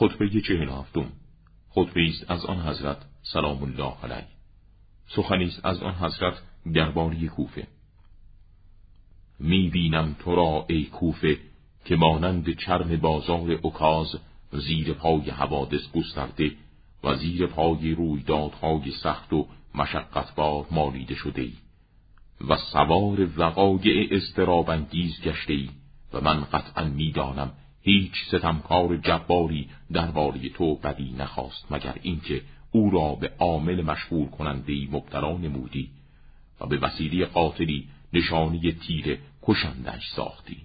خطبه چهل هفتم خطبه است از آن حضرت سلام الله علیه. سخنی است از آن حضرت درباره کوفه. می بینم تو را ای کوفه که مانند چرم بازار اکاز زیر پای حوادث گسترده و زیر پای رویدادهای سخت و مشقتبار مالیده شده ای و سوار وقایع استرابانگیز گشته ای و من قطعا می‌دانم هیچ ستمکار جباری درباره تو بدی نخواست مگر اینکه او را به عامل مشهور کننده مبتلا نمودی و به وسیله قاتلی نشانی تیر کشندش ساختی.